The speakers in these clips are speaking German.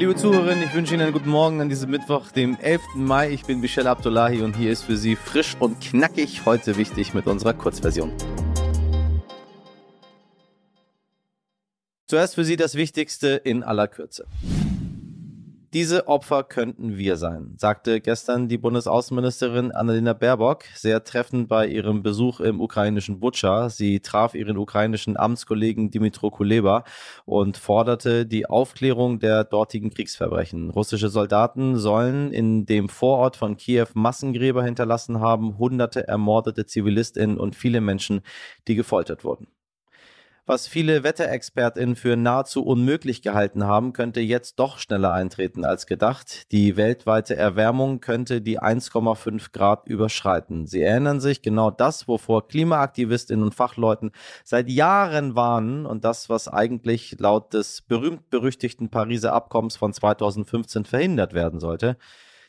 Liebe Zuhörerinnen, ich wünsche Ihnen einen guten Morgen an diesem Mittwoch, dem 11. Mai. Ich bin Michelle Abdullahi und hier ist für Sie frisch und knackig heute wichtig mit unserer Kurzversion. Zuerst für Sie das Wichtigste in aller Kürze. Diese Opfer könnten wir sein, sagte gestern die Bundesaußenministerin Annalena Baerbock, sehr treffend bei ihrem Besuch im ukrainischen Butscha. Sie traf ihren ukrainischen Amtskollegen Dimitro Kuleba und forderte die Aufklärung der dortigen Kriegsverbrechen. Russische Soldaten sollen in dem Vorort von Kiew Massengräber hinterlassen haben, hunderte ermordete Zivilistinnen und viele Menschen, die gefoltert wurden. Was viele Wetterexpertinnen für nahezu unmöglich gehalten haben, könnte jetzt doch schneller eintreten als gedacht. Die weltweite Erwärmung könnte die 1,5 Grad überschreiten. Sie erinnern sich genau das, wovor Klimaaktivistinnen und Fachleuten seit Jahren warnen und das, was eigentlich laut des berühmt-berüchtigten Pariser Abkommens von 2015 verhindert werden sollte.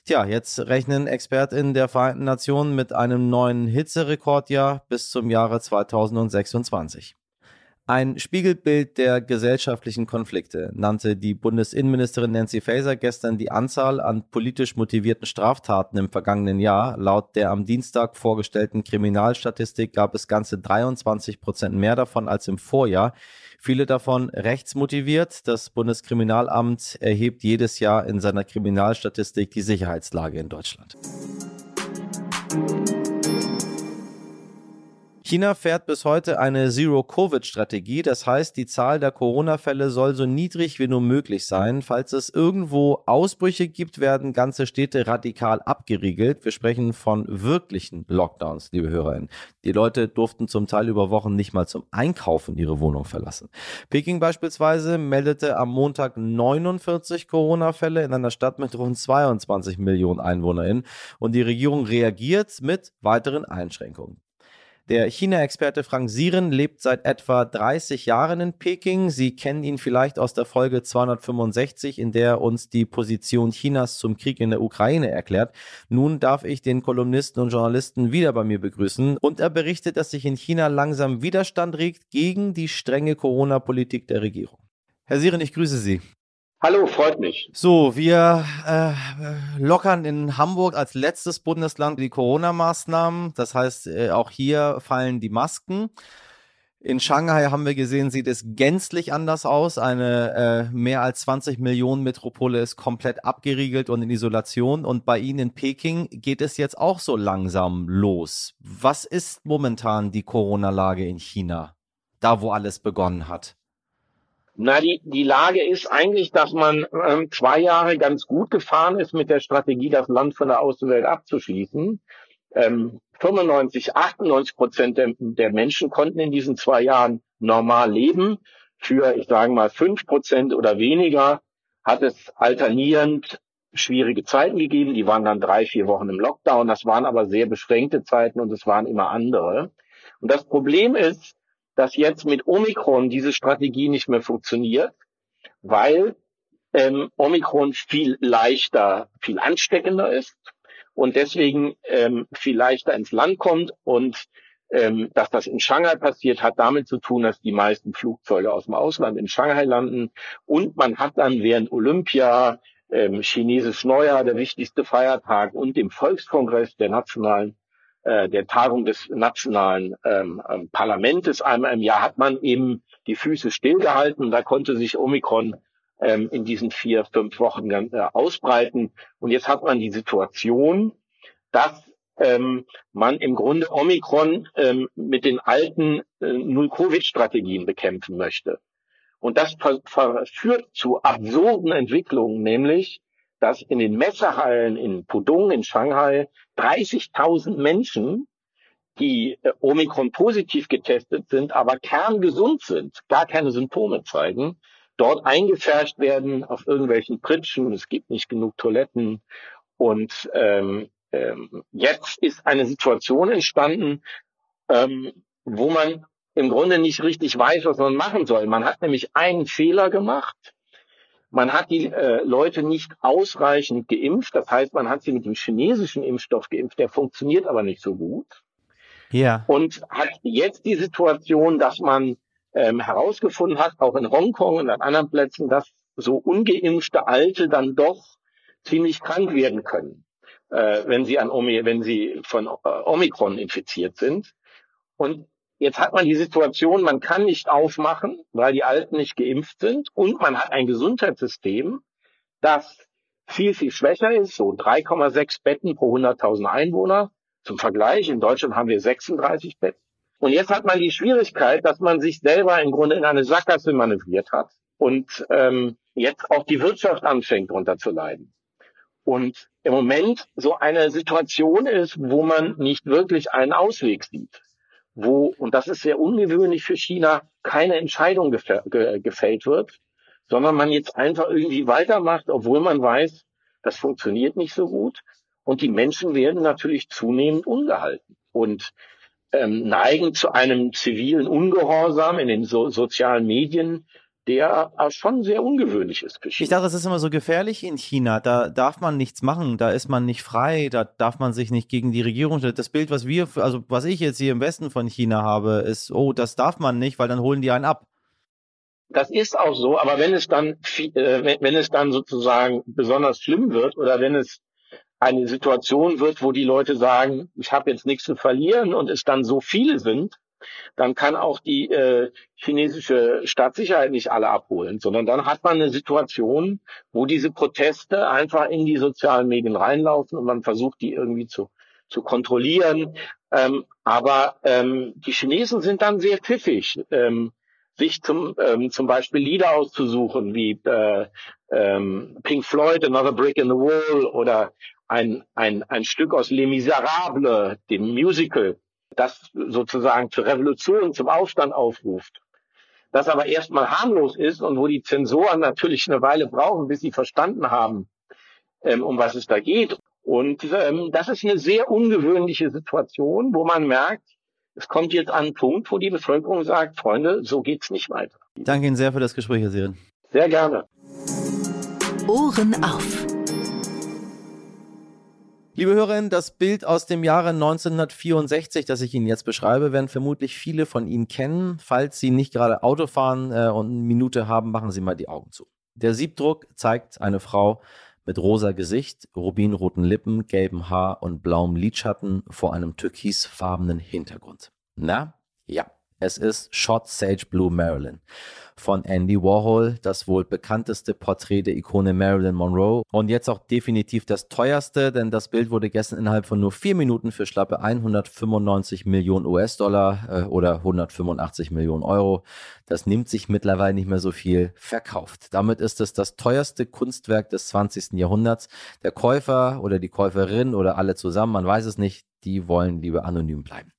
Tja, jetzt rechnen ExpertInnen der Vereinten Nationen mit einem neuen Hitzerekordjahr bis zum Jahre 2026. Ein Spiegelbild der gesellschaftlichen Konflikte nannte die Bundesinnenministerin Nancy Faeser gestern die Anzahl an politisch motivierten Straftaten im vergangenen Jahr. Laut der am Dienstag vorgestellten Kriminalstatistik gab es ganze 23 Prozent mehr davon als im Vorjahr. Viele davon rechtsmotiviert. Das Bundeskriminalamt erhebt jedes Jahr in seiner Kriminalstatistik die Sicherheitslage in Deutschland. China fährt bis heute eine Zero-Covid-Strategie. Das heißt, die Zahl der Corona-Fälle soll so niedrig wie nur möglich sein. Falls es irgendwo Ausbrüche gibt, werden ganze Städte radikal abgeriegelt. Wir sprechen von wirklichen Lockdowns, liebe Hörerinnen. Die Leute durften zum Teil über Wochen nicht mal zum Einkaufen ihre Wohnung verlassen. Peking beispielsweise meldete am Montag 49 Corona-Fälle in einer Stadt mit rund 22 Millionen EinwohnerInnen. Und die Regierung reagiert mit weiteren Einschränkungen. Der China-Experte Frank Sieren lebt seit etwa 30 Jahren in Peking. Sie kennen ihn vielleicht aus der Folge 265, in der er uns die Position Chinas zum Krieg in der Ukraine erklärt. Nun darf ich den Kolumnisten und Journalisten wieder bei mir begrüßen und er berichtet, dass sich in China langsam Widerstand regt gegen die strenge Corona-Politik der Regierung. Herr Sieren, ich grüße Sie. Hallo, freut mich. So, wir äh, lockern in Hamburg als letztes Bundesland die Corona-Maßnahmen. Das heißt, äh, auch hier fallen die Masken. In Shanghai haben wir gesehen, sieht es gänzlich anders aus. Eine äh, mehr als 20 Millionen Metropole ist komplett abgeriegelt und in Isolation. Und bei Ihnen in Peking geht es jetzt auch so langsam los. Was ist momentan die Corona-Lage in China? Da, wo alles begonnen hat. Na, die, die Lage ist eigentlich, dass man ähm, zwei Jahre ganz gut gefahren ist mit der Strategie, das Land von der Außenwelt abzuschließen. Ähm, 95, 98 Prozent der, der Menschen konnten in diesen zwei Jahren normal leben. Für, ich sage mal, fünf Prozent oder weniger hat es alternierend schwierige Zeiten gegeben. Die waren dann drei, vier Wochen im Lockdown. Das waren aber sehr beschränkte Zeiten und es waren immer andere. Und das Problem ist, dass jetzt mit Omikron diese Strategie nicht mehr funktioniert, weil ähm, Omikron viel leichter, viel ansteckender ist und deswegen ähm, viel leichter ins Land kommt und ähm, dass das in Shanghai passiert, hat damit zu tun, dass die meisten Flugzeuge aus dem Ausland in Shanghai landen und man hat dann während Olympia, ähm, chinesisch Neujahr, der wichtigste Feiertag und dem Volkskongress der nationalen äh, der Tagung des nationalen ähm, ähm, Parlamentes einmal im Jahr hat man eben die Füße stillgehalten. Da konnte sich Omikron ähm, in diesen vier, fünf Wochen äh, ausbreiten. Und jetzt hat man die Situation, dass ähm, man im Grunde Omikron ähm, mit den alten äh, Null-Covid-Strategien bekämpfen möchte. Und das führt zu absurden Entwicklungen, nämlich dass in den Messehallen in Pudong in Shanghai 30.000 Menschen, die äh, Omikron positiv getestet sind, aber kerngesund sind, gar keine Symptome zeigen, dort eingefärscht werden auf irgendwelchen Pritschen. Es gibt nicht genug Toiletten. Und ähm, ähm, jetzt ist eine Situation entstanden, ähm, wo man im Grunde nicht richtig weiß, was man machen soll. Man hat nämlich einen Fehler gemacht man hat die äh, Leute nicht ausreichend geimpft. Das heißt, man hat sie mit dem chinesischen Impfstoff geimpft. Der funktioniert aber nicht so gut. Ja. Und hat jetzt die Situation, dass man ähm, herausgefunden hat, auch in Hongkong und an anderen Plätzen, dass so ungeimpfte Alte dann doch ziemlich krank werden können, äh, wenn sie an Omi wenn sie von äh, Omikron infiziert sind. Und jetzt hat man die Situation, man kann nicht aufmachen, weil die Alten nicht geimpft sind und man hat ein Gesundheitssystem, das viel, viel schwächer ist, so 3,6 Betten pro 100.000 Einwohner. Zum Vergleich, in Deutschland haben wir 36 Betten. Und jetzt hat man die Schwierigkeit, dass man sich selber im Grunde in eine Sackgasse manövriert hat und ähm, jetzt auch die Wirtschaft anfängt darunter zu leiden. Und im Moment so eine Situation ist, wo man nicht wirklich einen Ausweg sieht. Wo, und das ist sehr ungewöhnlich für China, keine Entscheidung gefällt wird, sondern man jetzt einfach irgendwie weitermacht, obwohl man weiß, das funktioniert nicht so gut. Und die Menschen werden natürlich zunehmend ungehalten und ähm, neigen zu einem zivilen Ungehorsam in den so sozialen Medien, der schon sehr ungewöhnlich ist. Ich dachte, das ist immer so gefährlich in China. Da darf man nichts machen, da ist man nicht frei, da darf man sich nicht gegen die Regierung stellen. Das Bild, was wir, also was ich jetzt hier im Westen von China habe, ist, oh, das darf man nicht, weil dann holen die einen ab. Das ist auch so, aber wenn es dann, äh, wenn es dann sozusagen besonders schlimm wird oder wenn es eine Situation wird, wo die Leute sagen, ich habe jetzt nichts zu verlieren und es dann so viele sind, dann kann auch die äh, chinesische Staatssicherheit nicht alle abholen, sondern dann hat man eine Situation, wo diese Proteste einfach in die sozialen Medien reinlaufen und man versucht, die irgendwie zu, zu kontrollieren. Ähm, aber ähm, die Chinesen sind dann sehr pfiffig. Ähm, sich zum, ähm, zum Beispiel Lieder auszusuchen, wie äh, ähm, Pink Floyd, Another Brick in the Wall oder ein, ein, ein Stück aus Les Miserables, dem Musical, das sozusagen zur Revolution, zum Aufstand aufruft. Das aber erstmal harmlos ist und wo die Zensoren natürlich eine Weile brauchen, bis sie verstanden haben, ähm, um was es da geht. Und ähm, das ist eine sehr ungewöhnliche Situation, wo man merkt, es kommt jetzt an einen Punkt, wo die Bevölkerung sagt, Freunde, so geht's nicht weiter. Danke Ihnen sehr für das Gespräch, Herr Siren. Sehr gerne. Ohren auf. Liebe Hörerinnen, das Bild aus dem Jahre 1964, das ich Ihnen jetzt beschreibe, werden vermutlich viele von Ihnen kennen. Falls Sie nicht gerade Auto fahren äh, und eine Minute haben, machen Sie mal die Augen zu. Der Siebdruck zeigt eine Frau mit rosa Gesicht, rubinroten Lippen, gelbem Haar und blauem Lidschatten vor einem türkisfarbenen Hintergrund. Na, ja, es ist Shot Sage Blue Marilyn von Andy Warhol, das wohl bekannteste Porträt der Ikone Marilyn Monroe und jetzt auch definitiv das teuerste, denn das Bild wurde gestern innerhalb von nur vier Minuten für schlappe 195 Millionen US-Dollar äh, oder 185 Millionen Euro. Das nimmt sich mittlerweile nicht mehr so viel verkauft. Damit ist es das teuerste Kunstwerk des 20. Jahrhunderts. Der Käufer oder die Käuferin oder alle zusammen, man weiß es nicht, die wollen lieber anonym bleiben.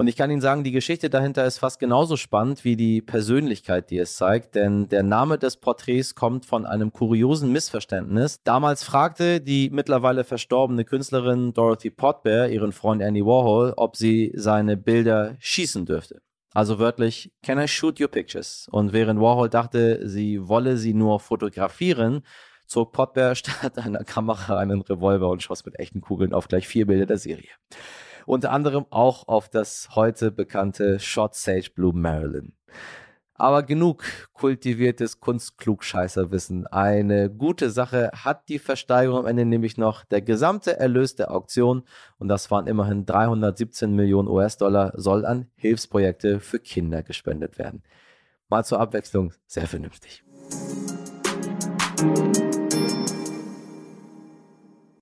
Und ich kann Ihnen sagen, die Geschichte dahinter ist fast genauso spannend wie die Persönlichkeit, die es zeigt, denn der Name des Porträts kommt von einem kuriosen Missverständnis. Damals fragte die mittlerweile verstorbene Künstlerin Dorothy Potbear ihren Freund Andy Warhol, ob sie seine Bilder schießen dürfte. Also wörtlich, can I shoot your pictures? Und während Warhol dachte, sie wolle sie nur fotografieren, zog Potbear statt einer Kamera einen Revolver und schoss mit echten Kugeln auf gleich vier Bilder der Serie unter anderem auch auf das heute bekannte Shot Sage Blue Marilyn. Aber genug kultiviertes Kunstklugscheißerwissen. Eine gute Sache hat die Versteigerung am Ende nämlich noch. Der gesamte Erlös der Auktion, und das waren immerhin 317 Millionen US-Dollar, soll an Hilfsprojekte für Kinder gespendet werden. Mal zur Abwechslung, sehr vernünftig.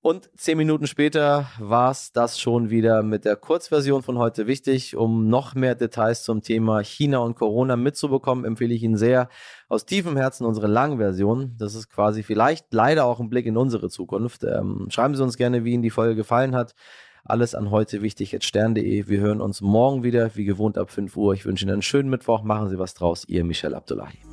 Und zehn Minuten später war es das schon wieder mit der Kurzversion von heute wichtig. Um noch mehr Details zum Thema China und Corona mitzubekommen, empfehle ich Ihnen sehr aus tiefem Herzen unsere Langversion. Das ist quasi vielleicht leider auch ein Blick in unsere Zukunft. Ähm, schreiben Sie uns gerne, wie Ihnen die Folge gefallen hat. Alles an heute wichtig at stern.de. Wir hören uns morgen wieder, wie gewohnt ab 5 Uhr. Ich wünsche Ihnen einen schönen Mittwoch. Machen Sie was draus. Ihr Michel Abdullahi.